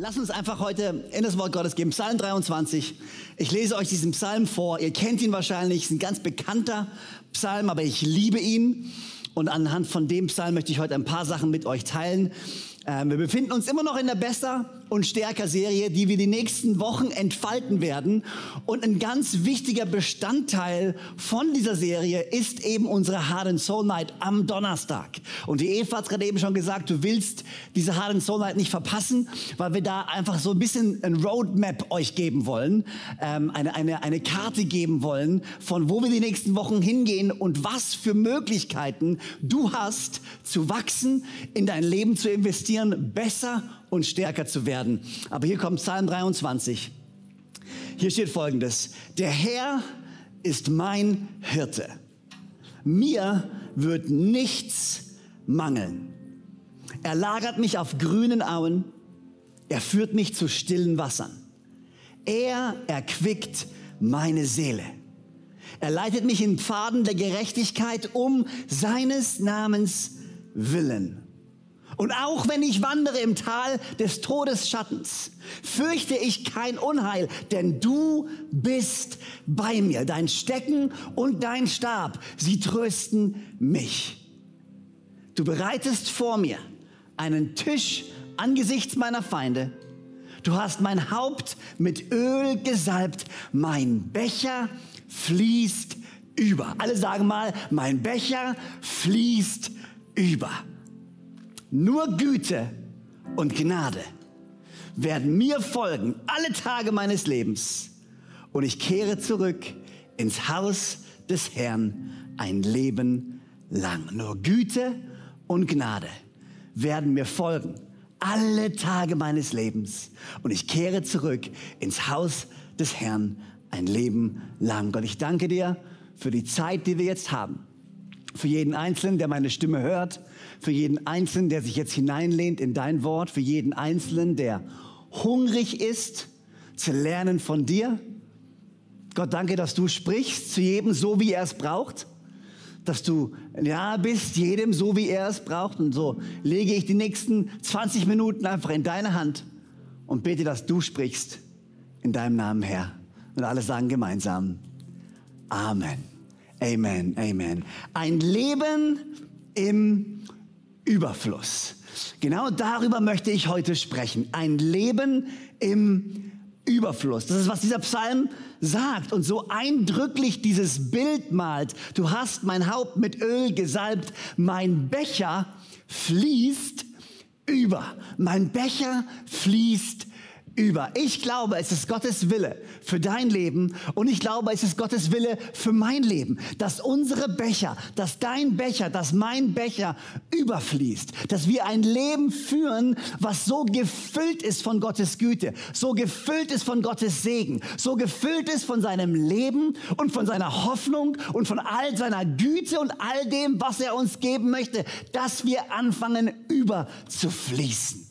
Lass uns einfach heute in das Wort Gottes gehen. Psalm 23. Ich lese euch diesen Psalm vor. Ihr kennt ihn wahrscheinlich. Es ist ein ganz bekannter Psalm, aber ich liebe ihn. Und anhand von dem Psalm möchte ich heute ein paar Sachen mit euch teilen. Ähm, wir befinden uns immer noch in der Besser und Stärker Serie, die wir die nächsten Wochen entfalten werden. Und ein ganz wichtiger Bestandteil von dieser Serie ist eben unsere Hard and Soul Night am Donnerstag. Und die Eva hat gerade eben schon gesagt, du willst diese Hard and Soul Night nicht verpassen, weil wir da einfach so ein bisschen ein Roadmap euch geben wollen, ähm, eine, eine, eine Karte geben wollen, von wo wir die nächsten Wochen hingehen und was für Möglichkeiten du hast, zu wachsen, in dein Leben zu investieren, besser und stärker zu werden. Aber hier kommt Psalm 23. Hier steht folgendes. Der Herr ist mein Hirte. Mir wird nichts mangeln. Er lagert mich auf grünen Auen. Er führt mich zu stillen Wassern. Er erquickt meine Seele. Er leitet mich in Pfaden der Gerechtigkeit um seines Namens willen. Und auch wenn ich wandere im Tal des Todesschattens, fürchte ich kein Unheil, denn du bist bei mir. Dein Stecken und dein Stab, sie trösten mich. Du bereitest vor mir einen Tisch angesichts meiner Feinde. Du hast mein Haupt mit Öl gesalbt. Mein Becher fließt über. Alle sagen mal, mein Becher fließt über. Nur Güte und Gnade werden mir folgen alle Tage meines Lebens und ich kehre zurück ins Haus des Herrn ein Leben lang. Nur Güte und Gnade werden mir folgen alle Tage meines Lebens und ich kehre zurück ins Haus des Herrn ein Leben lang. Gott, ich danke dir für die Zeit, die wir jetzt haben. Für jeden Einzelnen, der meine Stimme hört, für jeden Einzelnen, der sich jetzt hineinlehnt in dein Wort, für jeden Einzelnen, der hungrig ist, zu lernen von dir. Gott, danke, dass du sprichst zu jedem so, wie er es braucht. Dass du ja bist, jedem so, wie er es braucht. Und so lege ich die nächsten 20 Minuten einfach in deine Hand und bete, dass du sprichst in deinem Namen, Herr. Und alle sagen gemeinsam Amen. Amen, Amen. Ein Leben im Überfluss. Genau darüber möchte ich heute sprechen. Ein Leben im Überfluss. Das ist, was dieser Psalm sagt und so eindrücklich dieses Bild malt. Du hast mein Haupt mit Öl gesalbt, mein Becher fließt über. Mein Becher fließt über. Ich glaube, es ist Gottes Wille für dein Leben und ich glaube, es ist Gottes Wille für mein Leben, dass unsere Becher, dass dein Becher, dass mein Becher überfließt, dass wir ein Leben führen, was so gefüllt ist von Gottes Güte, so gefüllt ist von Gottes Segen, so gefüllt ist von seinem Leben und von seiner Hoffnung und von all seiner Güte und all dem, was er uns geben möchte, dass wir anfangen überzufließen.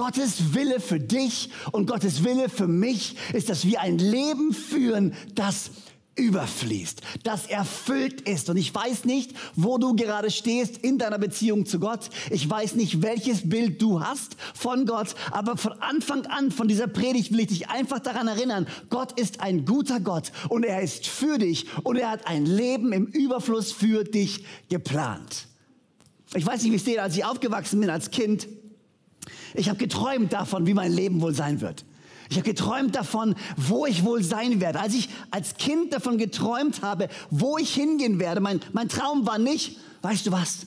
Gottes Wille für dich und Gottes Wille für mich ist, dass wir ein Leben führen, das überfließt, das erfüllt ist. Und ich weiß nicht, wo du gerade stehst in deiner Beziehung zu Gott. Ich weiß nicht, welches Bild du hast von Gott. Aber von Anfang an von dieser Predigt will ich dich einfach daran erinnern, Gott ist ein guter Gott und er ist für dich und er hat ein Leben im Überfluss für dich geplant. Ich weiß nicht, wie es dir, als ich aufgewachsen bin als Kind, ich habe geträumt davon, wie mein Leben wohl sein wird. Ich habe geträumt davon, wo ich wohl sein werde. Als ich als Kind davon geträumt habe, wo ich hingehen werde, mein, mein Traum war nicht, weißt du was,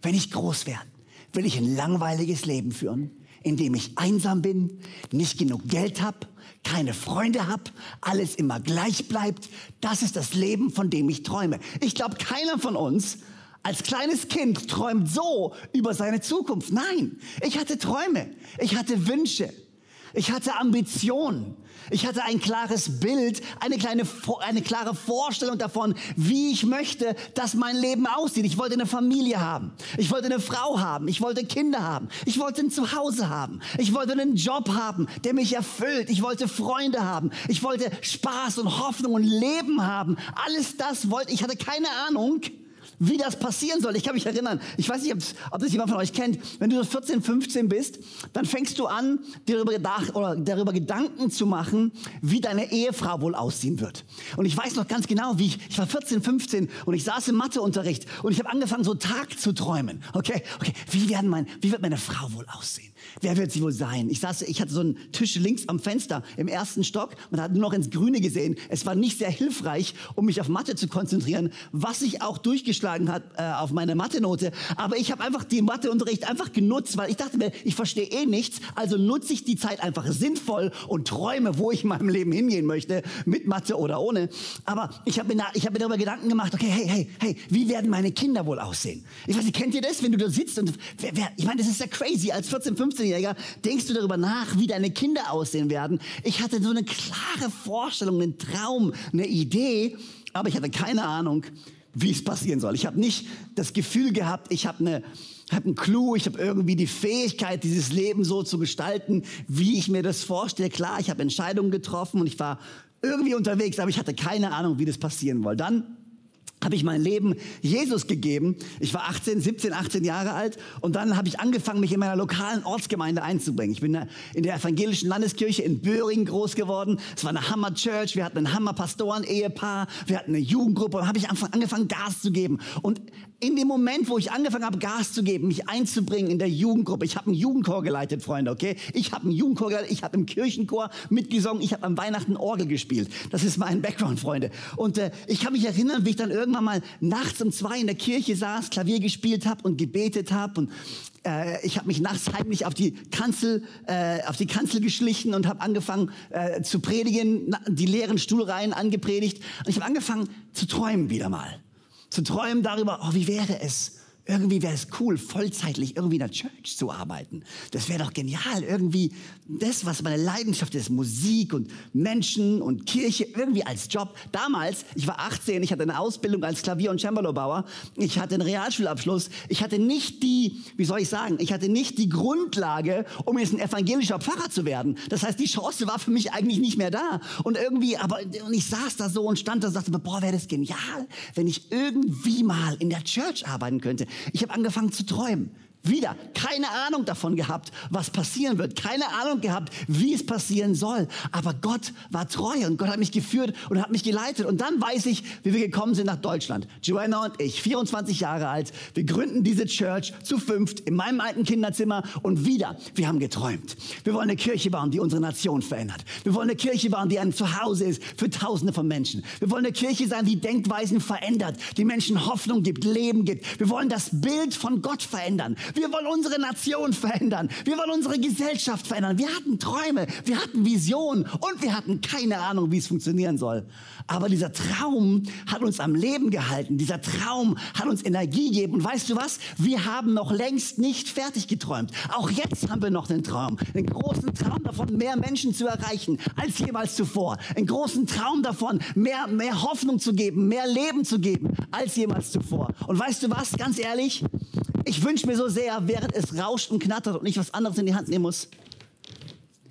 wenn ich groß werde, will ich ein langweiliges Leben führen, in dem ich einsam bin, nicht genug Geld habe, keine Freunde habe, alles immer gleich bleibt. Das ist das Leben, von dem ich träume. Ich glaube, keiner von uns als kleines Kind träumt so über seine Zukunft. Nein, ich hatte Träume, ich hatte Wünsche. Ich hatte Ambitionen. Ich hatte ein klares Bild, eine kleine, eine klare Vorstellung davon, wie ich möchte, dass mein Leben aussieht. Ich wollte eine Familie haben. Ich wollte eine Frau haben. Ich wollte Kinder haben. Ich wollte ein Zuhause haben. Ich wollte einen Job haben, der mich erfüllt. Ich wollte Freunde haben. Ich wollte Spaß und Hoffnung und Leben haben. Alles das wollte ich. hatte keine Ahnung, wie das passieren soll. Ich kann mich erinnern, ich weiß nicht, ob das jemand von euch kennt, wenn du so 14, 15 bist, dann fängst du an, dir darüber, oder darüber Gedanken zu machen, wie deine Ehefrau wohl aussehen wird. Und ich weiß noch ganz genau, wie ich, ich war 14, 15 und ich saß im Matheunterricht und ich habe angefangen, so Tag zu träumen. Okay, okay, wie, werden mein, wie wird meine Frau wohl aussehen? Wer wird sie wohl sein? Ich saß, ich hatte so einen Tisch links am Fenster im ersten Stock. Man hat nur noch ins Grüne gesehen. Es war nicht sehr hilfreich, um mich auf Mathe zu konzentrieren, was sich auch durchgeschlagen hat äh, auf meine Mathe-Note. Aber ich habe einfach den Matheunterricht einfach genutzt, weil ich dachte mir, ich verstehe eh nichts. Also nutze ich die Zeit einfach sinnvoll und träume, wo ich in meinem Leben hingehen möchte, mit Mathe oder ohne. Aber ich habe mir, hab mir darüber Gedanken gemacht, okay, hey, hey, hey, wie werden meine Kinder wohl aussehen? Ich weiß nicht, kennt ihr das, wenn du da sitzt und, wer, wer, ich meine, das ist ja crazy, als 14, 15 15-Jähriger, denkst du darüber nach, wie deine Kinder aussehen werden. Ich hatte so eine klare Vorstellung, einen Traum, eine Idee, aber ich hatte keine Ahnung, wie es passieren soll. Ich habe nicht das Gefühl gehabt, ich habe eine habe einen Clou, ich habe irgendwie die Fähigkeit, dieses Leben so zu gestalten, wie ich mir das vorstelle. Klar, ich habe Entscheidungen getroffen und ich war irgendwie unterwegs, aber ich hatte keine Ahnung, wie das passieren soll. Dann habe ich mein Leben Jesus gegeben. Ich war 18, 17, 18 Jahre alt und dann habe ich angefangen, mich in meiner lokalen Ortsgemeinde einzubringen. Ich bin in der evangelischen Landeskirche in Böhringen groß geworden. Es war eine Hammer Church, wir hatten ein Hammer Pastoren Ehepaar, wir hatten eine Jugendgruppe und habe ich angefangen Gas zu geben. Und in dem Moment, wo ich angefangen habe, Gas zu geben, mich einzubringen in der Jugendgruppe, ich habe einen Jugendchor geleitet, Freunde, okay? Ich habe einen Jugendchor geleitet, ich habe im Kirchenchor mitgesungen, ich habe am Weihnachten Orgel gespielt. Das ist mein Background, Freunde. Und äh, ich kann mich erinnern, wie ich dann irgendwann mal nachts um zwei in der Kirche saß, Klavier gespielt habe und gebetet habe und äh, ich habe mich nachts heimlich auf die Kanzel, äh, auf die Kanzel geschlichen und habe angefangen äh, zu predigen, die leeren Stuhlreihen angepredigt. Und ich habe angefangen zu träumen wieder mal. Zu träumen darüber, oh, wie wäre es, irgendwie wäre es cool, vollzeitlich irgendwie in der Church zu arbeiten. Das wäre doch genial. Irgendwie das, was meine Leidenschaft ist, Musik und Menschen und Kirche, irgendwie als Job. Damals, ich war 18, ich hatte eine Ausbildung als Klavier- und Cembalo-Bauer. Ich hatte einen Realschulabschluss. Ich hatte nicht die, wie soll ich sagen, ich hatte nicht die Grundlage, um jetzt ein evangelischer Pfarrer zu werden. Das heißt, die Chance war für mich eigentlich nicht mehr da. Und irgendwie, aber und ich saß da so und stand da und sagte, boah, wäre das genial, wenn ich irgendwie mal in der Church arbeiten könnte. Ich habe angefangen zu träumen. Wieder keine Ahnung davon gehabt, was passieren wird. Keine Ahnung gehabt, wie es passieren soll. Aber Gott war treu und Gott hat mich geführt und hat mich geleitet. Und dann weiß ich, wie wir gekommen sind nach Deutschland. Joanna und ich, 24 Jahre alt. Wir gründen diese Church zu fünft in meinem alten Kinderzimmer. Und wieder, wir haben geträumt. Wir wollen eine Kirche bauen, die unsere Nation verändert. Wir wollen eine Kirche bauen, die ein Zuhause ist für Tausende von Menschen. Wir wollen eine Kirche sein, die Denkweisen verändert, die Menschen Hoffnung gibt, Leben gibt. Wir wollen das Bild von Gott verändern. Wir wollen unsere Nation verändern. Wir wollen unsere Gesellschaft verändern. Wir hatten Träume, wir hatten Visionen und wir hatten keine Ahnung, wie es funktionieren soll. Aber dieser Traum hat uns am Leben gehalten. Dieser Traum hat uns Energie gegeben. Und weißt du was? Wir haben noch längst nicht fertig geträumt. Auch jetzt haben wir noch einen Traum. Einen großen Traum davon, mehr Menschen zu erreichen als jemals zuvor. Einen großen Traum davon, mehr, mehr Hoffnung zu geben, mehr Leben zu geben als jemals zuvor. Und weißt du was? Ganz ehrlich, ich wünsche mir so sehr, während es rauscht und knattert und ich was anderes in die Hand nehmen muss.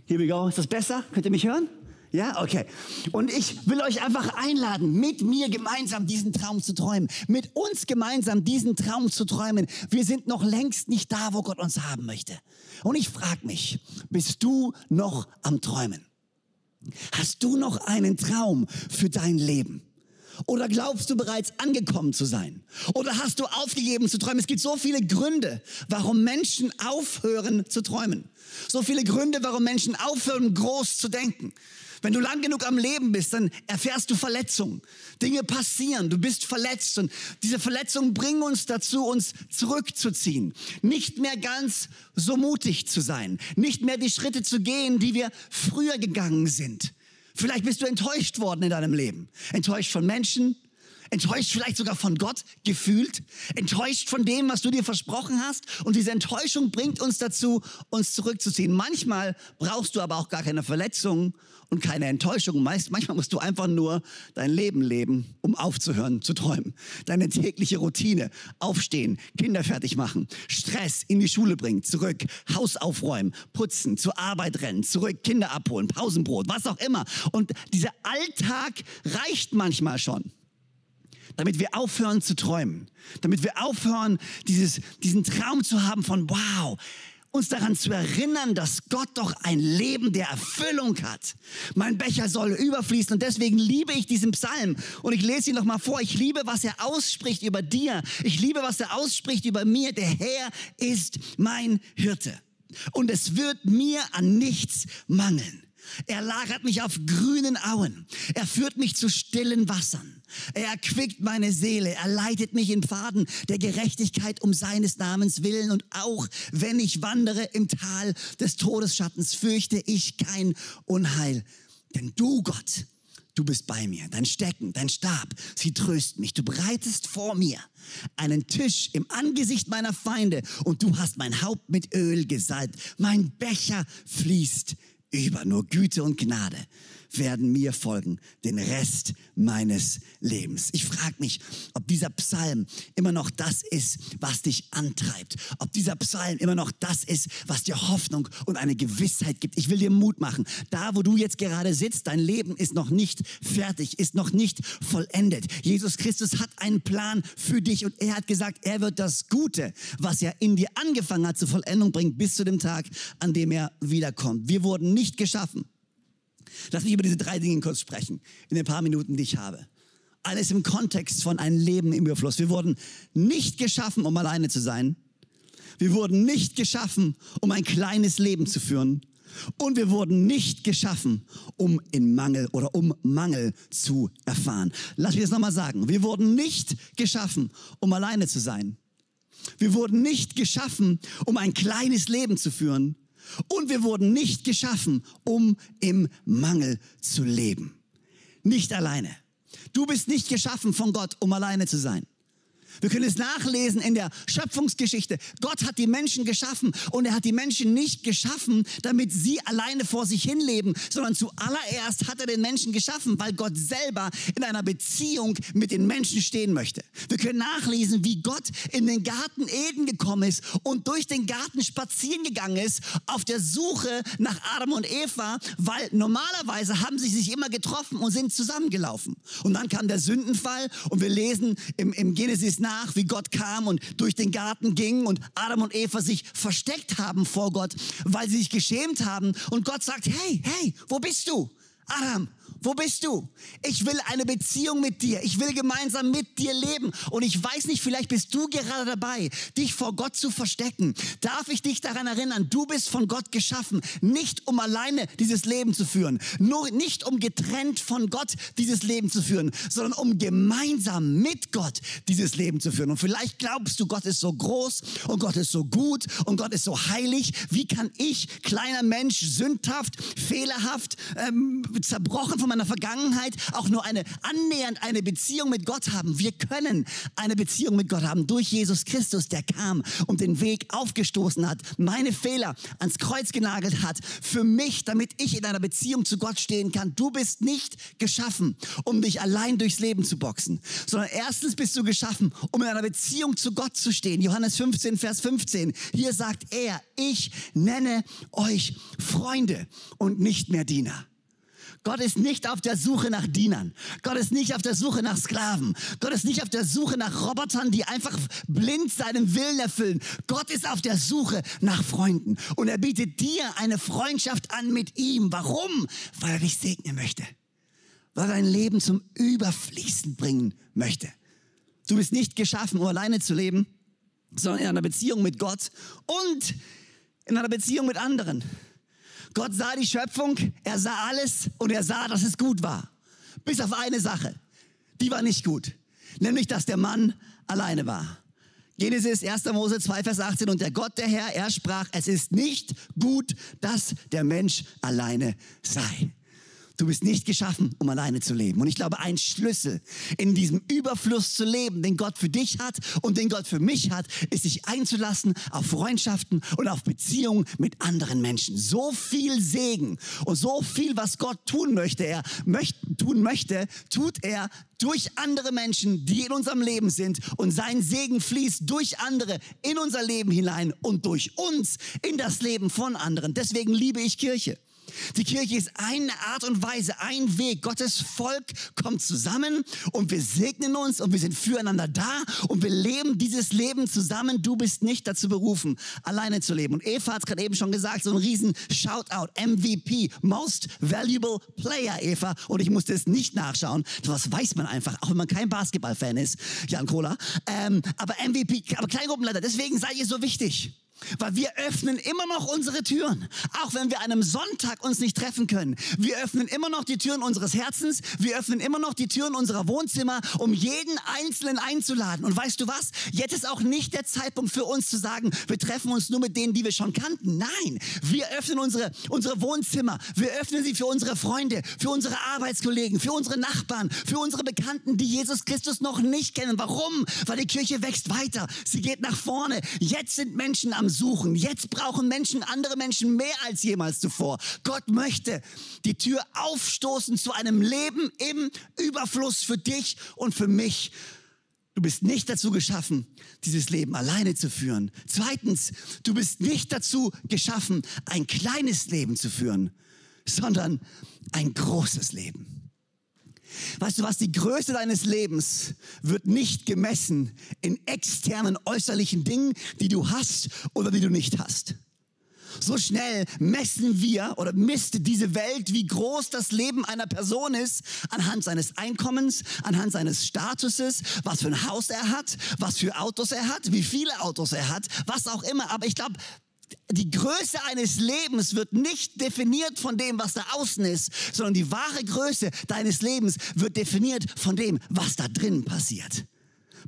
Here we go. Ist das besser? Könnt ihr mich hören? Ja, okay. Und ich will euch einfach einladen, mit mir gemeinsam diesen Traum zu träumen, mit uns gemeinsam diesen Traum zu träumen. Wir sind noch längst nicht da, wo Gott uns haben möchte. Und ich frage mich, bist du noch am Träumen? Hast du noch einen Traum für dein Leben? Oder glaubst du bereits angekommen zu sein? Oder hast du aufgegeben zu träumen? Es gibt so viele Gründe, warum Menschen aufhören zu träumen. So viele Gründe, warum Menschen aufhören, groß zu denken. Wenn du lang genug am Leben bist, dann erfährst du Verletzungen. Dinge passieren, du bist verletzt und diese Verletzungen bringen uns dazu, uns zurückzuziehen. Nicht mehr ganz so mutig zu sein. Nicht mehr die Schritte zu gehen, die wir früher gegangen sind. Vielleicht bist du enttäuscht worden in deinem Leben. Enttäuscht von Menschen, Enttäuscht vielleicht sogar von Gott gefühlt? Enttäuscht von dem, was du dir versprochen hast? Und diese Enttäuschung bringt uns dazu, uns zurückzuziehen. Manchmal brauchst du aber auch gar keine Verletzung und keine Enttäuschung. Meist, manchmal musst du einfach nur dein Leben leben, um aufzuhören zu träumen. Deine tägliche Routine. Aufstehen, Kinder fertig machen, Stress in die Schule bringen, zurück, Haus aufräumen, putzen, zur Arbeit rennen, zurück, Kinder abholen, Pausenbrot, was auch immer. Und dieser Alltag reicht manchmal schon damit wir aufhören zu träumen, damit wir aufhören, dieses, diesen Traum zu haben von, wow, uns daran zu erinnern, dass Gott doch ein Leben der Erfüllung hat. Mein Becher soll überfließen und deswegen liebe ich diesen Psalm und ich lese ihn noch mal vor. Ich liebe, was er ausspricht über dir. Ich liebe, was er ausspricht über mir. Der Herr ist mein Hirte und es wird mir an nichts mangeln. Er lagert mich auf grünen Auen. Er führt mich zu stillen Wassern. Er erquickt meine Seele. Er leitet mich in Pfaden der Gerechtigkeit um seines Namens willen. Und auch wenn ich wandere im Tal des Todesschattens, fürchte ich kein Unheil. Denn du, Gott, du bist bei mir. Dein Stecken, dein Stab, sie trösten mich. Du bereitest vor mir einen Tisch im Angesicht meiner Feinde und du hast mein Haupt mit Öl gesalbt. Mein Becher fließt über. Nur Güte und Gnade werden mir folgen den Rest meines Lebens. Ich frage mich, ob dieser Psalm immer noch das ist, was dich antreibt. Ob dieser Psalm immer noch das ist, was dir Hoffnung und eine Gewissheit gibt. Ich will dir Mut machen. Da, wo du jetzt gerade sitzt, dein Leben ist noch nicht fertig, ist noch nicht vollendet. Jesus Christus hat einen Plan für dich und er hat gesagt, er wird das Gute, was er in dir angefangen hat, zur Vollendung bringen, bis zu dem Tag, an dem er wiederkommt. Wir wurden nicht geschaffen, Lass mich über diese drei Dinge kurz sprechen, in den paar Minuten, die ich habe. Alles im Kontext von einem Leben im Überfluss. Wir wurden nicht geschaffen, um alleine zu sein. Wir wurden nicht geschaffen, um ein kleines Leben zu führen. Und wir wurden nicht geschaffen, um in Mangel oder um Mangel zu erfahren. Lass mich das nochmal sagen. Wir wurden nicht geschaffen, um alleine zu sein. Wir wurden nicht geschaffen, um ein kleines Leben zu führen. Und wir wurden nicht geschaffen, um im Mangel zu leben. Nicht alleine. Du bist nicht geschaffen von Gott, um alleine zu sein. Wir können es nachlesen in der Schöpfungsgeschichte. Gott hat die Menschen geschaffen und er hat die Menschen nicht geschaffen, damit sie alleine vor sich hinleben, sondern zuallererst hat er den Menschen geschaffen, weil Gott selber in einer Beziehung mit den Menschen stehen möchte. Wir können nachlesen, wie Gott in den Garten Eden gekommen ist und durch den Garten spazieren gegangen ist auf der Suche nach Adam und Eva, weil normalerweise haben sie sich immer getroffen und sind zusammengelaufen. Und dann kam der Sündenfall und wir lesen im, im Genesis nach, wie Gott kam und durch den Garten ging und Adam und Eva sich versteckt haben vor Gott, weil sie sich geschämt haben. Und Gott sagt, hey, hey, wo bist du? Adam, wo bist du? Ich will eine Beziehung mit dir. Ich will gemeinsam mit dir leben. Und ich weiß nicht, vielleicht bist du gerade dabei, dich vor Gott zu verstecken. Darf ich dich daran erinnern, du bist von Gott geschaffen, nicht um alleine dieses Leben zu führen, nur nicht um getrennt von Gott dieses Leben zu führen, sondern um gemeinsam mit Gott dieses Leben zu führen. Und vielleicht glaubst du, Gott ist so groß und Gott ist so gut und Gott ist so heilig. Wie kann ich, kleiner Mensch, sündhaft, fehlerhaft, ähm, zerbrochen von meiner Vergangenheit auch nur eine annähernd eine Beziehung mit Gott haben. Wir können eine Beziehung mit Gott haben durch Jesus Christus, der kam und den Weg aufgestoßen hat, meine Fehler ans Kreuz genagelt hat für mich, damit ich in einer Beziehung zu Gott stehen kann. Du bist nicht geschaffen, um dich allein durchs Leben zu boxen, sondern erstens bist du geschaffen, um in einer Beziehung zu Gott zu stehen. Johannes 15, Vers 15. Hier sagt er, ich nenne euch Freunde und nicht mehr Diener. Gott ist nicht auf der Suche nach Dienern. Gott ist nicht auf der Suche nach Sklaven. Gott ist nicht auf der Suche nach Robotern, die einfach blind seinen Willen erfüllen. Gott ist auf der Suche nach Freunden. Und er bietet dir eine Freundschaft an mit ihm. Warum? Weil er dich segnen möchte. Weil er dein Leben zum Überfließen bringen möchte. Du bist nicht geschaffen, um alleine zu leben, sondern in einer Beziehung mit Gott und in einer Beziehung mit anderen. Gott sah die Schöpfung, er sah alles und er sah, dass es gut war. Bis auf eine Sache, die war nicht gut, nämlich dass der Mann alleine war. Genesis 1. Mose 2, Vers 18. Und der Gott, der Herr, er sprach, es ist nicht gut, dass der Mensch alleine sei. Du bist nicht geschaffen, um alleine zu leben. Und ich glaube, ein Schlüssel in diesem Überfluss zu leben, den Gott für dich hat und den Gott für mich hat, ist sich einzulassen auf Freundschaften und auf Beziehungen mit anderen Menschen. So viel Segen und so viel, was Gott tun möchte, er möchte, tun möchte, tut er durch andere Menschen, die in unserem Leben sind. Und sein Segen fließt durch andere in unser Leben hinein und durch uns in das Leben von anderen. Deswegen liebe ich Kirche. Die Kirche ist eine Art und Weise, ein Weg. Gottes Volk kommt zusammen und wir segnen uns und wir sind füreinander da und wir leben dieses Leben zusammen. Du bist nicht dazu berufen, alleine zu leben. Und Eva hat es gerade eben schon gesagt, so ein riesen Shoutout, MVP, Most Valuable Player, Eva. Und ich musste es nicht nachschauen. Das weiß man einfach, auch wenn man kein Basketballfan ist, Jan Kohler. Ähm, aber MVP, aber Kleingruppenleiter, deswegen seid ihr so wichtig. Weil wir öffnen immer noch unsere Türen. Auch wenn wir an einem Sonntag uns nicht treffen können. Wir öffnen immer noch die Türen unseres Herzens. Wir öffnen immer noch die Türen unserer Wohnzimmer, um jeden Einzelnen einzuladen. Und weißt du was? Jetzt ist auch nicht der Zeitpunkt für uns zu sagen, wir treffen uns nur mit denen, die wir schon kannten. Nein, wir öffnen unsere, unsere Wohnzimmer. Wir öffnen sie für unsere Freunde, für unsere Arbeitskollegen, für unsere Nachbarn, für unsere Bekannten, die Jesus Christus noch nicht kennen. Warum? Weil die Kirche wächst weiter. Sie geht nach vorne. Jetzt sind Menschen am suchen. Jetzt brauchen Menschen andere Menschen mehr als jemals zuvor. Gott möchte die Tür aufstoßen zu einem Leben im Überfluss für dich und für mich. Du bist nicht dazu geschaffen, dieses Leben alleine zu führen. Zweitens, du bist nicht dazu geschaffen, ein kleines Leben zu führen, sondern ein großes Leben. Weißt du was, die Größe deines Lebens wird nicht gemessen in externen äußerlichen Dingen, die du hast oder die du nicht hast. So schnell messen wir oder misst diese Welt, wie groß das Leben einer Person ist, anhand seines Einkommens, anhand seines Statuses, was für ein Haus er hat, was für Autos er hat, wie viele Autos er hat, was auch immer. Aber ich glaube, die Größe eines Lebens wird nicht definiert von dem, was da außen ist, sondern die wahre Größe deines Lebens wird definiert von dem, was da drin passiert.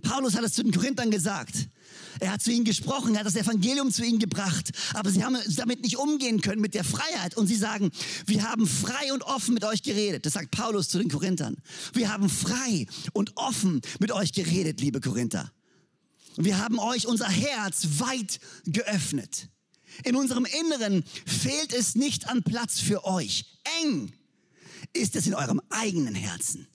Paulus hat es zu den Korinthern gesagt. Er hat zu ihnen gesprochen, er hat das Evangelium zu ihnen gebracht, aber sie haben damit nicht umgehen können mit der Freiheit. Und sie sagen, wir haben frei und offen mit euch geredet. Das sagt Paulus zu den Korinthern. Wir haben frei und offen mit euch geredet, liebe Korinther. Wir haben euch unser Herz weit geöffnet. In unserem Inneren fehlt es nicht an Platz für euch. Eng ist es in eurem eigenen Herzen.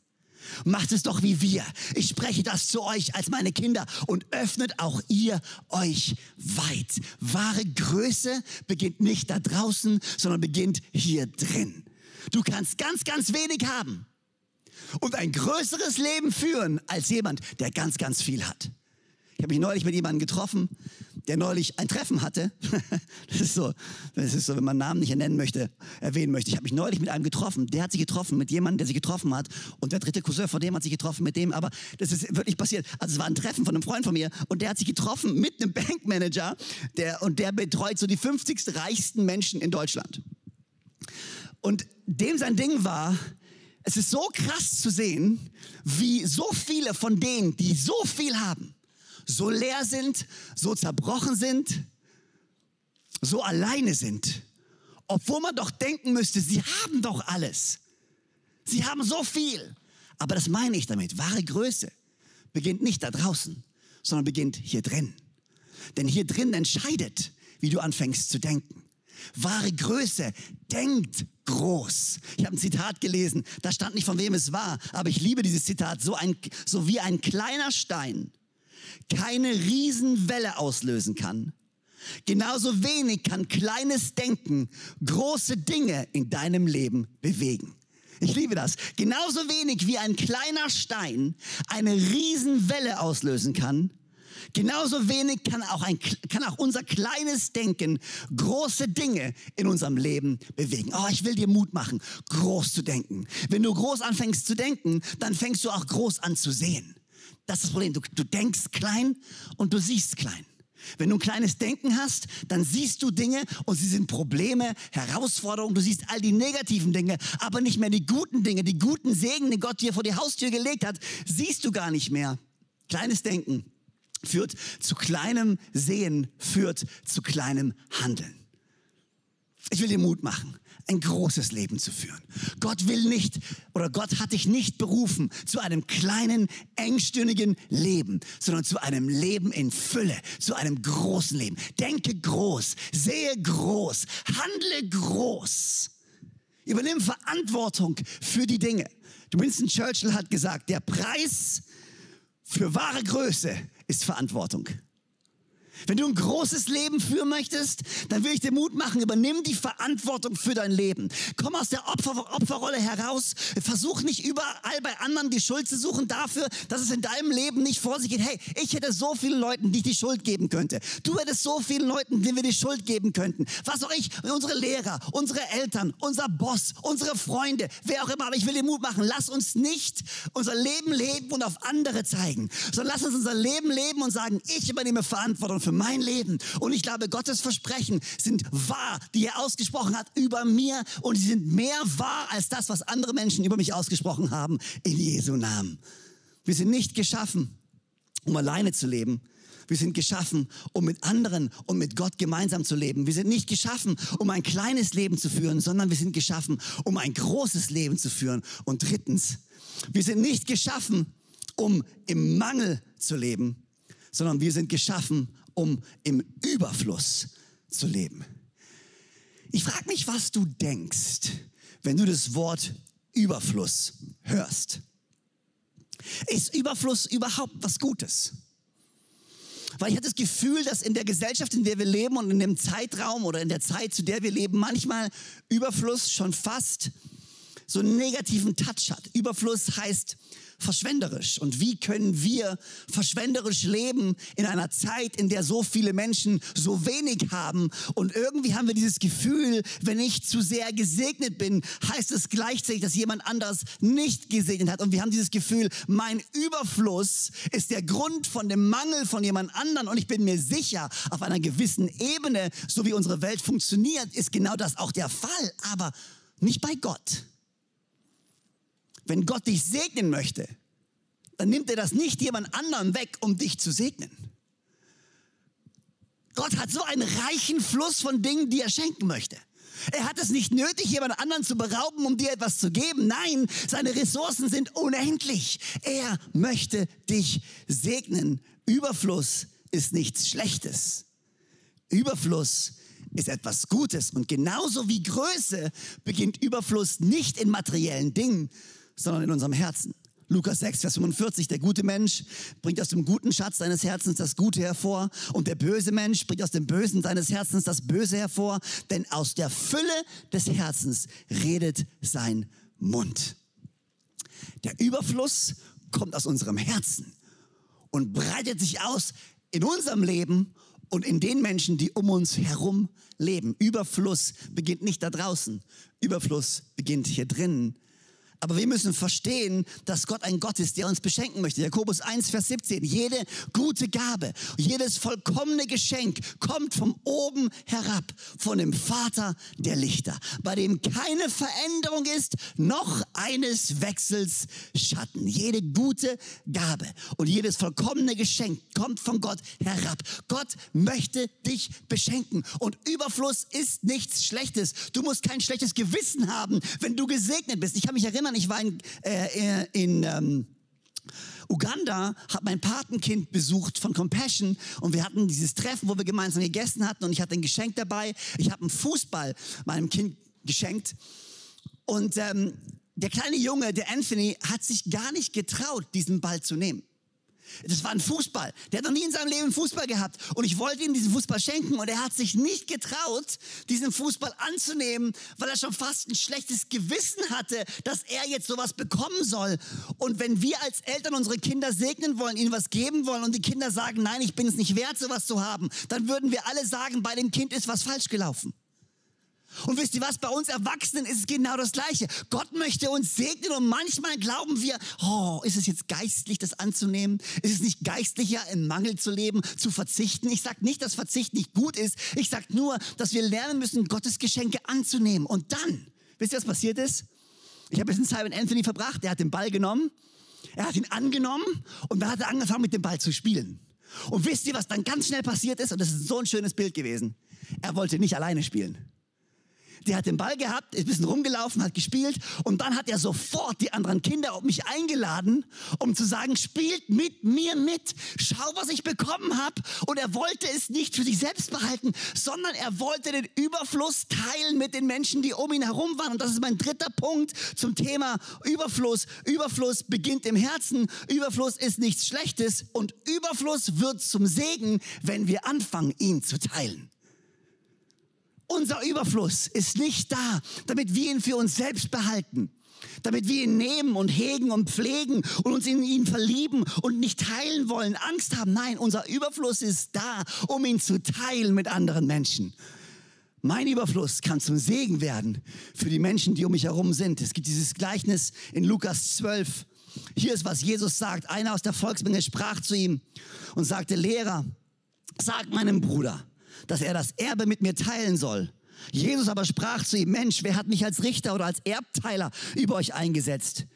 Macht es doch wie wir. Ich spreche das zu euch als meine Kinder und öffnet auch ihr euch weit. Wahre Größe beginnt nicht da draußen, sondern beginnt hier drin. Du kannst ganz, ganz wenig haben und ein größeres Leben führen als jemand, der ganz, ganz viel hat. Ich habe mich neulich mit jemandem getroffen, der neulich ein Treffen hatte. das ist so, das ist so, wenn man Namen nicht ernennen möchte, erwähnen möchte. Ich habe mich neulich mit einem getroffen. Der hat sich getroffen mit jemandem, der sich getroffen hat. Und der dritte Cousin von dem hat sich getroffen mit dem. Aber das ist wirklich passiert. Also es war ein Treffen von einem Freund von mir und der hat sich getroffen mit einem Bankmanager. Der, und der betreut so die 50 reichsten Menschen in Deutschland. Und dem sein Ding war, es ist so krass zu sehen, wie so viele von denen, die so viel haben, so leer sind, so zerbrochen sind, so alleine sind. Obwohl man doch denken müsste, sie haben doch alles. Sie haben so viel. Aber das meine ich damit. Wahre Größe beginnt nicht da draußen, sondern beginnt hier drin. Denn hier drin entscheidet, wie du anfängst zu denken. Wahre Größe denkt groß. Ich habe ein Zitat gelesen, da stand nicht von wem es war, aber ich liebe dieses Zitat. So, ein, so wie ein kleiner Stein keine Riesenwelle auslösen kann, genauso wenig kann kleines Denken große Dinge in deinem Leben bewegen. Ich liebe das. Genauso wenig wie ein kleiner Stein eine Riesenwelle auslösen kann, genauso wenig kann auch, ein, kann auch unser kleines Denken große Dinge in unserem Leben bewegen. Oh, ich will dir Mut machen, groß zu denken. Wenn du groß anfängst zu denken, dann fängst du auch groß an zu sehen. Das ist das Problem. Du, du denkst klein und du siehst klein. Wenn du ein kleines Denken hast, dann siehst du Dinge und sie sind Probleme, Herausforderungen. Du siehst all die negativen Dinge, aber nicht mehr die guten Dinge, die guten Segen, die Gott dir vor die Haustür gelegt hat, siehst du gar nicht mehr. Kleines Denken führt zu kleinem Sehen, führt zu kleinem Handeln. Ich will dir Mut machen, ein großes Leben zu führen. Gott will nicht oder Gott hat dich nicht berufen zu einem kleinen, engstündigen Leben, sondern zu einem Leben in Fülle, zu einem großen Leben. Denke groß, sehe groß, handle groß. Übernimm Verantwortung für die Dinge. Winston Churchill hat gesagt, der Preis für wahre Größe ist Verantwortung. Wenn du ein großes Leben führen möchtest, dann will ich dir Mut machen, übernimm die Verantwortung für dein Leben. Komm aus der Opfer Opferrolle heraus. Versuch nicht überall bei anderen die Schuld zu suchen dafür, dass es in deinem Leben nicht vor sich geht. Hey, ich hätte so vielen Leuten, die ich die Schuld geben könnte. Du hättest so vielen Leuten, denen wir die Schuld geben könnten. Was auch ich, unsere Lehrer, unsere Eltern, unser Boss, unsere Freunde, wer auch immer. Aber ich will dir Mut machen. Lass uns nicht unser Leben leben und auf andere zeigen, sondern lass uns unser Leben leben und sagen, ich übernehme Verantwortung für für mein Leben. Und ich glaube, Gottes Versprechen sind wahr, die er ausgesprochen hat über mir. Und sie sind mehr wahr als das, was andere Menschen über mich ausgesprochen haben. In Jesu Namen. Wir sind nicht geschaffen, um alleine zu leben. Wir sind geschaffen, um mit anderen und mit Gott gemeinsam zu leben. Wir sind nicht geschaffen, um ein kleines Leben zu führen, sondern wir sind geschaffen, um ein großes Leben zu führen. Und drittens, wir sind nicht geschaffen, um im Mangel zu leben, sondern wir sind geschaffen, um im Überfluss zu leben. Ich frage mich, was du denkst, wenn du das Wort Überfluss hörst. Ist Überfluss überhaupt was Gutes? Weil ich habe das Gefühl, dass in der Gesellschaft, in der wir leben und in dem Zeitraum oder in der Zeit, zu der wir leben, manchmal Überfluss schon fast so einen negativen Touch hat. Überfluss heißt verschwenderisch. Und wie können wir verschwenderisch leben in einer Zeit, in der so viele Menschen so wenig haben? Und irgendwie haben wir dieses Gefühl, wenn ich zu sehr gesegnet bin, heißt es gleichzeitig, dass jemand anders nicht gesegnet hat. Und wir haben dieses Gefühl, mein Überfluss ist der Grund von dem Mangel von jemand anderen. Und ich bin mir sicher, auf einer gewissen Ebene, so wie unsere Welt funktioniert, ist genau das auch der Fall. Aber nicht bei Gott. Wenn Gott dich segnen möchte, dann nimmt er das nicht jemand anderem weg, um dich zu segnen. Gott hat so einen reichen Fluss von Dingen, die er schenken möchte. Er hat es nicht nötig, jemand anderen zu berauben, um dir etwas zu geben. Nein, seine Ressourcen sind unendlich. Er möchte dich segnen. Überfluss ist nichts Schlechtes. Überfluss ist etwas Gutes. Und genauso wie Größe beginnt Überfluss nicht in materiellen Dingen, sondern in unserem Herzen. Lukas 6, Vers 45, der gute Mensch bringt aus dem guten Schatz seines Herzens das Gute hervor und der böse Mensch bringt aus dem Bösen seines Herzens das Böse hervor, denn aus der Fülle des Herzens redet sein Mund. Der Überfluss kommt aus unserem Herzen und breitet sich aus in unserem Leben und in den Menschen, die um uns herum leben. Überfluss beginnt nicht da draußen, Überfluss beginnt hier drinnen aber wir müssen verstehen, dass Gott ein Gott ist, der uns beschenken möchte. Jakobus 1, Vers 17. Jede gute Gabe, jedes vollkommene Geschenk kommt von oben herab, von dem Vater der Lichter, bei dem keine Veränderung ist, noch eines Wechsels Schatten. Jede gute Gabe und jedes vollkommene Geschenk kommt von Gott herab. Gott möchte dich beschenken und Überfluss ist nichts Schlechtes. Du musst kein schlechtes Gewissen haben, wenn du gesegnet bist. Ich habe mich erinnert, erinnern, ich war in, äh, in ähm, Uganda, habe mein Patenkind besucht von Compassion und wir hatten dieses Treffen, wo wir gemeinsam gegessen hatten und ich hatte ein Geschenk dabei. Ich habe einen Fußball meinem Kind geschenkt und ähm, der kleine Junge, der Anthony, hat sich gar nicht getraut, diesen Ball zu nehmen. Das war ein Fußball. Der hat noch nie in seinem Leben Fußball gehabt. Und ich wollte ihm diesen Fußball schenken und er hat sich nicht getraut, diesen Fußball anzunehmen, weil er schon fast ein schlechtes Gewissen hatte, dass er jetzt sowas bekommen soll. Und wenn wir als Eltern unsere Kinder segnen wollen, ihnen was geben wollen und die Kinder sagen, nein, ich bin es nicht wert, sowas zu haben, dann würden wir alle sagen, bei dem Kind ist was falsch gelaufen. Und wisst ihr was, bei uns Erwachsenen ist es genau das Gleiche. Gott möchte uns segnen und manchmal glauben wir, oh, ist es jetzt geistlich, das anzunehmen? Ist es nicht geistlicher, im Mangel zu leben, zu verzichten? Ich sage nicht, dass Verzicht nicht gut ist. Ich sage nur, dass wir lernen müssen, Gottes Geschenke anzunehmen. Und dann, wisst ihr, was passiert ist? Ich habe ein bisschen Zeit mit Anthony verbracht. Er hat den Ball genommen, er hat ihn angenommen und dann hat er angefangen, mit dem Ball zu spielen. Und wisst ihr, was dann ganz schnell passiert ist? Und das ist so ein schönes Bild gewesen. Er wollte nicht alleine spielen. Der hat den Ball gehabt, ist ein bisschen rumgelaufen, hat gespielt und dann hat er sofort die anderen Kinder auf mich eingeladen, um zu sagen, spielt mit mir mit, schau, was ich bekommen habe. Und er wollte es nicht für sich selbst behalten, sondern er wollte den Überfluss teilen mit den Menschen, die um ihn herum waren. Und das ist mein dritter Punkt zum Thema Überfluss. Überfluss beginnt im Herzen, Überfluss ist nichts Schlechtes und Überfluss wird zum Segen, wenn wir anfangen, ihn zu teilen. Unser Überfluss ist nicht da, damit wir ihn für uns selbst behalten, damit wir ihn nehmen und hegen und pflegen und uns in ihn verlieben und nicht teilen wollen, Angst haben. Nein, unser Überfluss ist da, um ihn zu teilen mit anderen Menschen. Mein Überfluss kann zum Segen werden für die Menschen, die um mich herum sind. Es gibt dieses Gleichnis in Lukas 12. Hier ist, was Jesus sagt. Einer aus der Volksmenge sprach zu ihm und sagte, Lehrer, sag meinem Bruder, dass er das Erbe mit mir teilen soll. Jesus aber sprach zu ihm, Mensch, wer hat mich als Richter oder als Erbteiler über euch eingesetzt?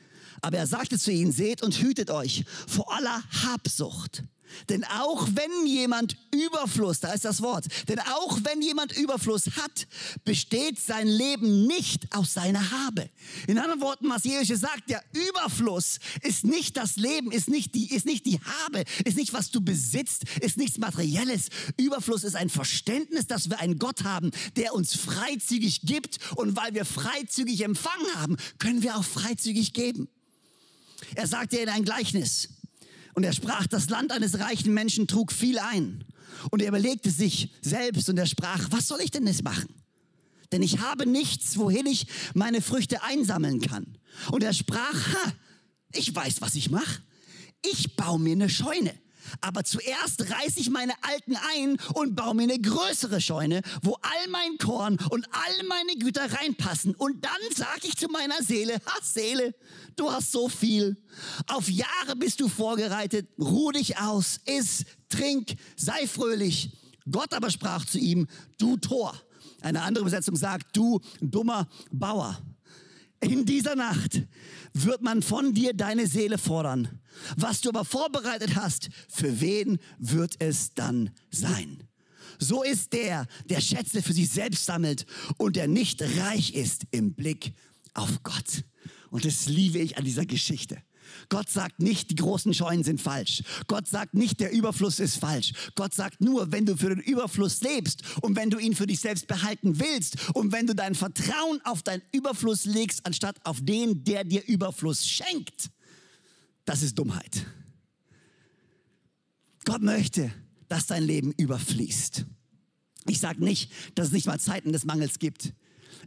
Aber er sagte zu ihnen, seht und hütet euch vor aller Habsucht. Denn auch wenn jemand Überfluss, da ist das Wort, denn auch wenn jemand Überfluss hat, besteht sein Leben nicht aus seiner Habe. In anderen Worten, was Jesus sagt, der Überfluss ist nicht das Leben, ist nicht die, ist nicht die Habe, ist nicht was du besitzt, ist nichts Materielles. Überfluss ist ein Verständnis, dass wir einen Gott haben, der uns freizügig gibt und weil wir freizügig empfangen haben, können wir auch freizügig geben. Er sagt dir in ein Gleichnis, und er sprach, das Land eines reichen Menschen trug viel ein. Und er überlegte sich selbst und er sprach, was soll ich denn jetzt machen? Denn ich habe nichts, wohin ich meine Früchte einsammeln kann. Und er sprach, ha, ich weiß, was ich mache. Ich baue mir eine Scheune aber zuerst reiße ich meine alten ein und baue mir eine größere Scheune, wo all mein Korn und all meine Güter reinpassen. Und dann sage ich zu meiner Seele, ha Seele, du hast so viel. Auf Jahre bist du vorgereitet, ruh dich aus, iss, trink, sei fröhlich. Gott aber sprach zu ihm, du Tor. Eine andere Übersetzung sagt, du dummer Bauer. In dieser Nacht wird man von dir deine Seele fordern. Was du aber vorbereitet hast, für wen wird es dann sein? So ist der, der Schätze für sich selbst sammelt und der nicht reich ist im Blick auf Gott. Und das liebe ich an dieser Geschichte. Gott sagt nicht, die großen Scheunen sind falsch. Gott sagt nicht, der Überfluss ist falsch. Gott sagt nur, wenn du für den Überfluss lebst und wenn du ihn für dich selbst behalten willst und wenn du dein Vertrauen auf deinen Überfluss legst, anstatt auf den, der dir Überfluss schenkt, das ist Dummheit. Gott möchte, dass dein Leben überfließt. Ich sage nicht, dass es nicht mal Zeiten des Mangels gibt.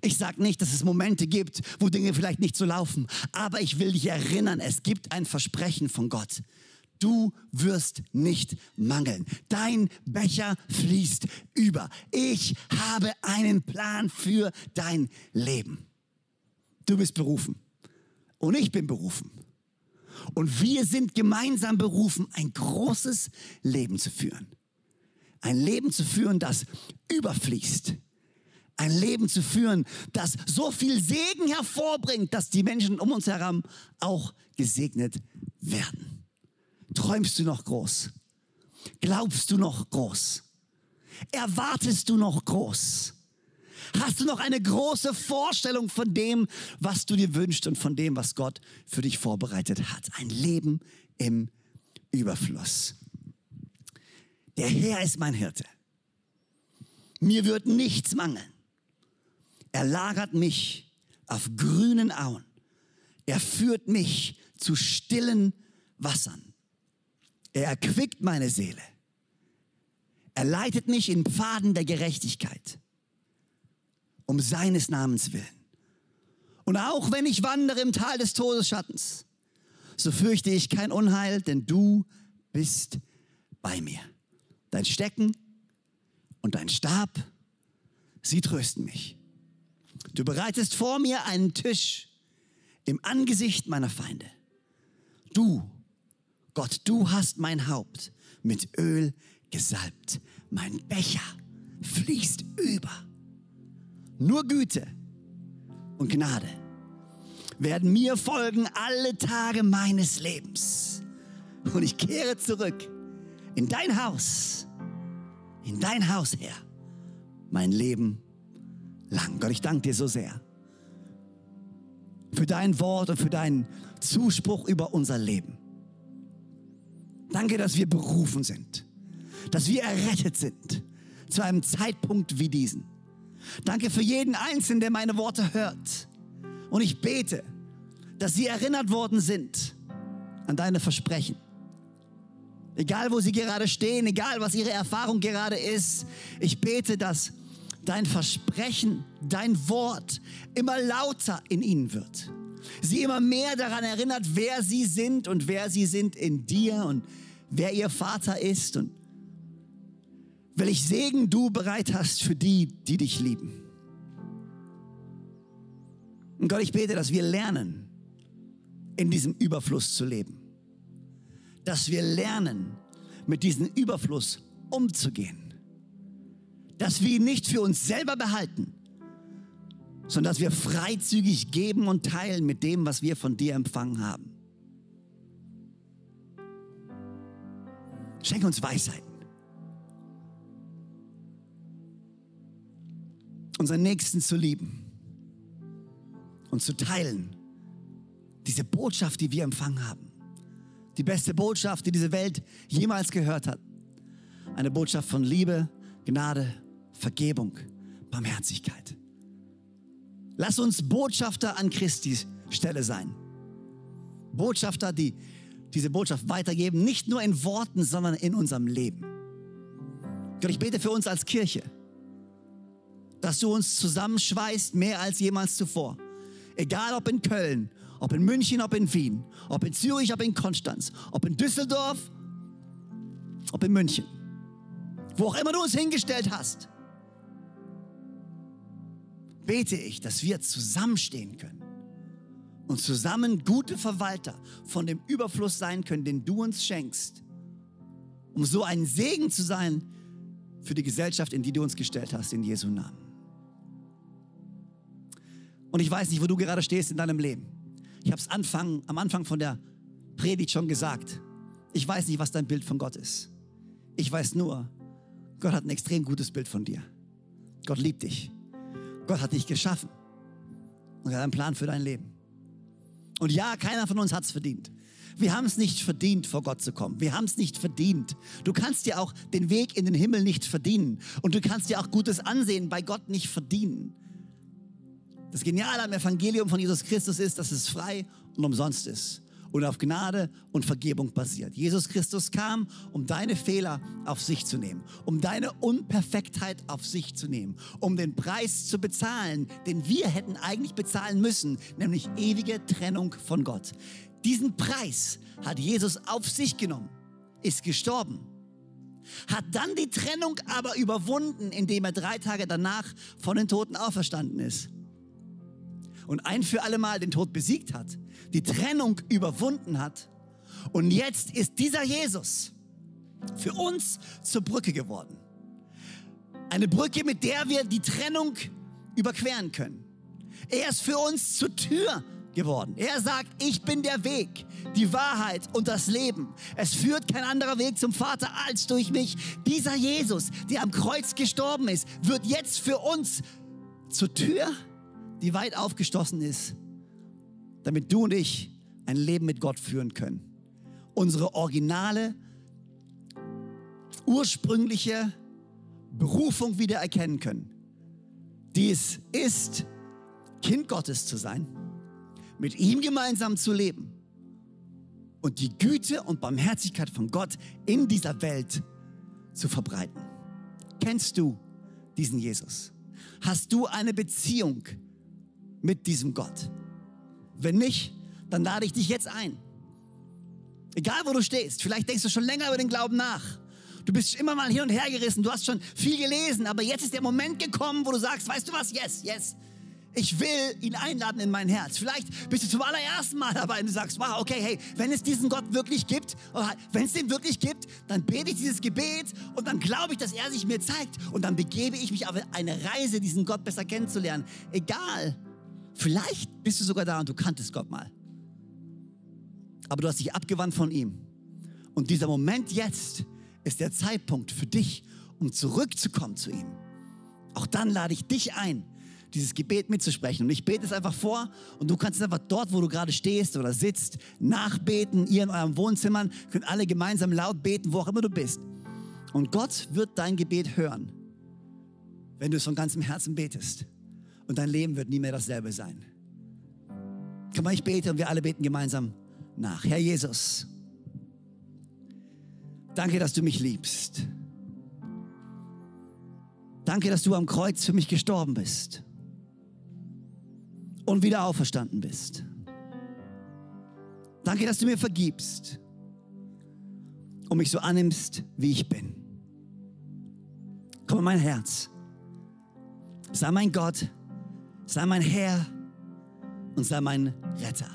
Ich sage nicht, dass es Momente gibt, wo Dinge vielleicht nicht so laufen. Aber ich will dich erinnern, es gibt ein Versprechen von Gott. Du wirst nicht mangeln. Dein Becher fließt über. Ich habe einen Plan für dein Leben. Du bist berufen. Und ich bin berufen. Und wir sind gemeinsam berufen, ein großes Leben zu führen. Ein Leben zu führen, das überfließt ein Leben zu führen, das so viel Segen hervorbringt, dass die Menschen um uns herum auch gesegnet werden. Träumst du noch groß? Glaubst du noch groß? Erwartest du noch groß? Hast du noch eine große Vorstellung von dem, was du dir wünschst und von dem, was Gott für dich vorbereitet hat? Ein Leben im Überfluss. Der Herr ist mein Hirte. Mir wird nichts mangeln. Er lagert mich auf grünen Auen. Er führt mich zu stillen Wassern. Er erquickt meine Seele. Er leitet mich in Pfaden der Gerechtigkeit, um seines Namens willen. Und auch wenn ich wandere im Tal des Todesschattens, so fürchte ich kein Unheil, denn du bist bei mir. Dein Stecken und dein Stab, sie trösten mich. Du bereitest vor mir einen Tisch im Angesicht meiner Feinde. Du, Gott, du hast mein Haupt mit Öl gesalbt. Mein Becher fließt über. Nur Güte und Gnade werden mir folgen alle Tage meines Lebens. Und ich kehre zurück in dein Haus, in dein Haus, Herr, mein Leben lang. Gott, ich danke dir so sehr für dein Wort und für deinen Zuspruch über unser Leben. Danke, dass wir berufen sind, dass wir errettet sind zu einem Zeitpunkt wie diesen. Danke für jeden Einzelnen, der meine Worte hört. Und ich bete, dass sie erinnert worden sind an deine Versprechen. Egal, wo sie gerade stehen, egal, was ihre Erfahrung gerade ist, ich bete, dass dein Versprechen, dein Wort immer lauter in ihnen wird. Sie immer mehr daran erinnert, wer sie sind und wer sie sind in dir und wer ihr Vater ist und welch Segen du bereit hast für die, die dich lieben. Und Gott, ich bete, dass wir lernen, in diesem Überfluss zu leben. Dass wir lernen, mit diesem Überfluss umzugehen dass wir ihn nicht für uns selber behalten, sondern dass wir freizügig geben und teilen mit dem, was wir von dir empfangen haben. Schenke uns Weisheiten. Unseren Nächsten zu lieben und zu teilen. Diese Botschaft, die wir empfangen haben. Die beste Botschaft, die diese Welt jemals gehört hat. Eine Botschaft von Liebe, Gnade Vergebung, Barmherzigkeit. Lass uns Botschafter an Christi Stelle sein. Botschafter, die diese Botschaft weitergeben, nicht nur in Worten, sondern in unserem Leben. Gott, ich bete für uns als Kirche, dass du uns zusammenschweißt, mehr als jemals zuvor. Egal ob in Köln, ob in München, ob in Wien, ob in Zürich, ob in Konstanz, ob in Düsseldorf, ob in München. Wo auch immer du uns hingestellt hast bete ich, dass wir zusammenstehen können und zusammen gute Verwalter von dem Überfluss sein können, den du uns schenkst, um so ein Segen zu sein für die Gesellschaft, in die du uns gestellt hast, in Jesu Namen. Und ich weiß nicht, wo du gerade stehst in deinem Leben. Ich habe es am Anfang von der Predigt schon gesagt. Ich weiß nicht, was dein Bild von Gott ist. Ich weiß nur, Gott hat ein extrem gutes Bild von dir. Gott liebt dich. Gott hat dich geschaffen und er hat einen Plan für dein Leben. Und ja, keiner von uns hat es verdient. Wir haben es nicht verdient, vor Gott zu kommen. Wir haben es nicht verdient. Du kannst dir auch den Weg in den Himmel nicht verdienen. Und du kannst dir auch gutes Ansehen bei Gott nicht verdienen. Das Geniale am Evangelium von Jesus Christus ist, dass es frei und umsonst ist und auf Gnade und Vergebung basiert. Jesus Christus kam, um deine Fehler auf sich zu nehmen, um deine Unperfektheit auf sich zu nehmen, um den Preis zu bezahlen, den wir hätten eigentlich bezahlen müssen, nämlich ewige Trennung von Gott. Diesen Preis hat Jesus auf sich genommen, ist gestorben, hat dann die Trennung aber überwunden, indem er drei Tage danach von den Toten auferstanden ist und ein für alle Mal den Tod besiegt hat, die Trennung überwunden hat. Und jetzt ist dieser Jesus für uns zur Brücke geworden. Eine Brücke, mit der wir die Trennung überqueren können. Er ist für uns zur Tür geworden. Er sagt, ich bin der Weg, die Wahrheit und das Leben. Es führt kein anderer Weg zum Vater als durch mich. Dieser Jesus, der am Kreuz gestorben ist, wird jetzt für uns zur Tür die weit aufgestoßen ist, damit du und ich ein Leben mit Gott führen können. Unsere originale, ursprüngliche Berufung wieder erkennen können. Die es ist, Kind Gottes zu sein, mit ihm gemeinsam zu leben und die Güte und Barmherzigkeit von Gott in dieser Welt zu verbreiten. Kennst du diesen Jesus? Hast du eine Beziehung mit diesem Gott? Wenn nicht, dann lade ich dich jetzt ein. Egal wo du stehst, vielleicht denkst du schon länger über den Glauben nach. Du bist immer mal hin und her gerissen, du hast schon viel gelesen, aber jetzt ist der Moment gekommen, wo du sagst, weißt du was, yes, yes, ich will ihn einladen in mein Herz. Vielleicht bist du zum allerersten Mal dabei und du sagst, wow, okay, hey, wenn es diesen Gott wirklich gibt, wenn es den wirklich gibt, dann bete ich dieses Gebet und dann glaube ich, dass er sich mir zeigt und dann begebe ich mich auf eine Reise, diesen Gott besser kennenzulernen. Egal, Vielleicht bist du sogar da und du kanntest Gott mal. Aber du hast dich abgewandt von ihm. Und dieser Moment jetzt ist der Zeitpunkt für dich, um zurückzukommen zu ihm. Auch dann lade ich dich ein, dieses Gebet mitzusprechen. Und ich bete es einfach vor und du kannst es einfach dort, wo du gerade stehst oder sitzt, nachbeten. Ihr in eurem Wohnzimmern könnt alle gemeinsam laut beten, wo auch immer du bist. Und Gott wird dein Gebet hören, wenn du es von ganzem Herzen betest. Und dein Leben wird nie mehr dasselbe sein. Komm mal, ich bete und wir alle beten gemeinsam nach. Herr Jesus, danke, dass du mich liebst. Danke, dass du am Kreuz für mich gestorben bist und wieder auferstanden bist. Danke, dass du mir vergibst und mich so annimmst, wie ich bin. Komm in mein Herz. Sei mein Gott, sei mein Herr und sei mein Retter.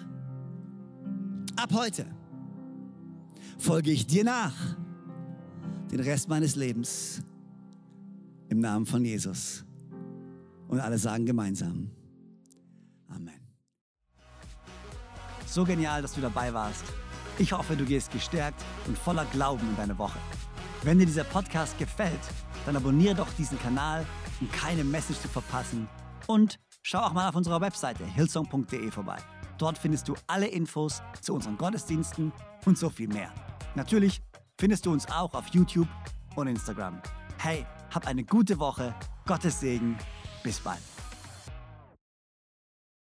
Ab heute folge ich dir nach den Rest meines Lebens im Namen von Jesus. Und alle sagen gemeinsam. Amen. So genial, dass du dabei warst. Ich hoffe, du gehst gestärkt und voller Glauben in deine Woche. Wenn dir dieser Podcast gefällt, dann abonniere doch diesen Kanal, um keine Message zu verpassen. Und schau auch mal auf unserer Webseite hillsong.de vorbei. Dort findest du alle Infos zu unseren Gottesdiensten und so viel mehr. Natürlich findest du uns auch auf YouTube und Instagram. Hey, hab eine gute Woche. Gottes Segen. Bis bald.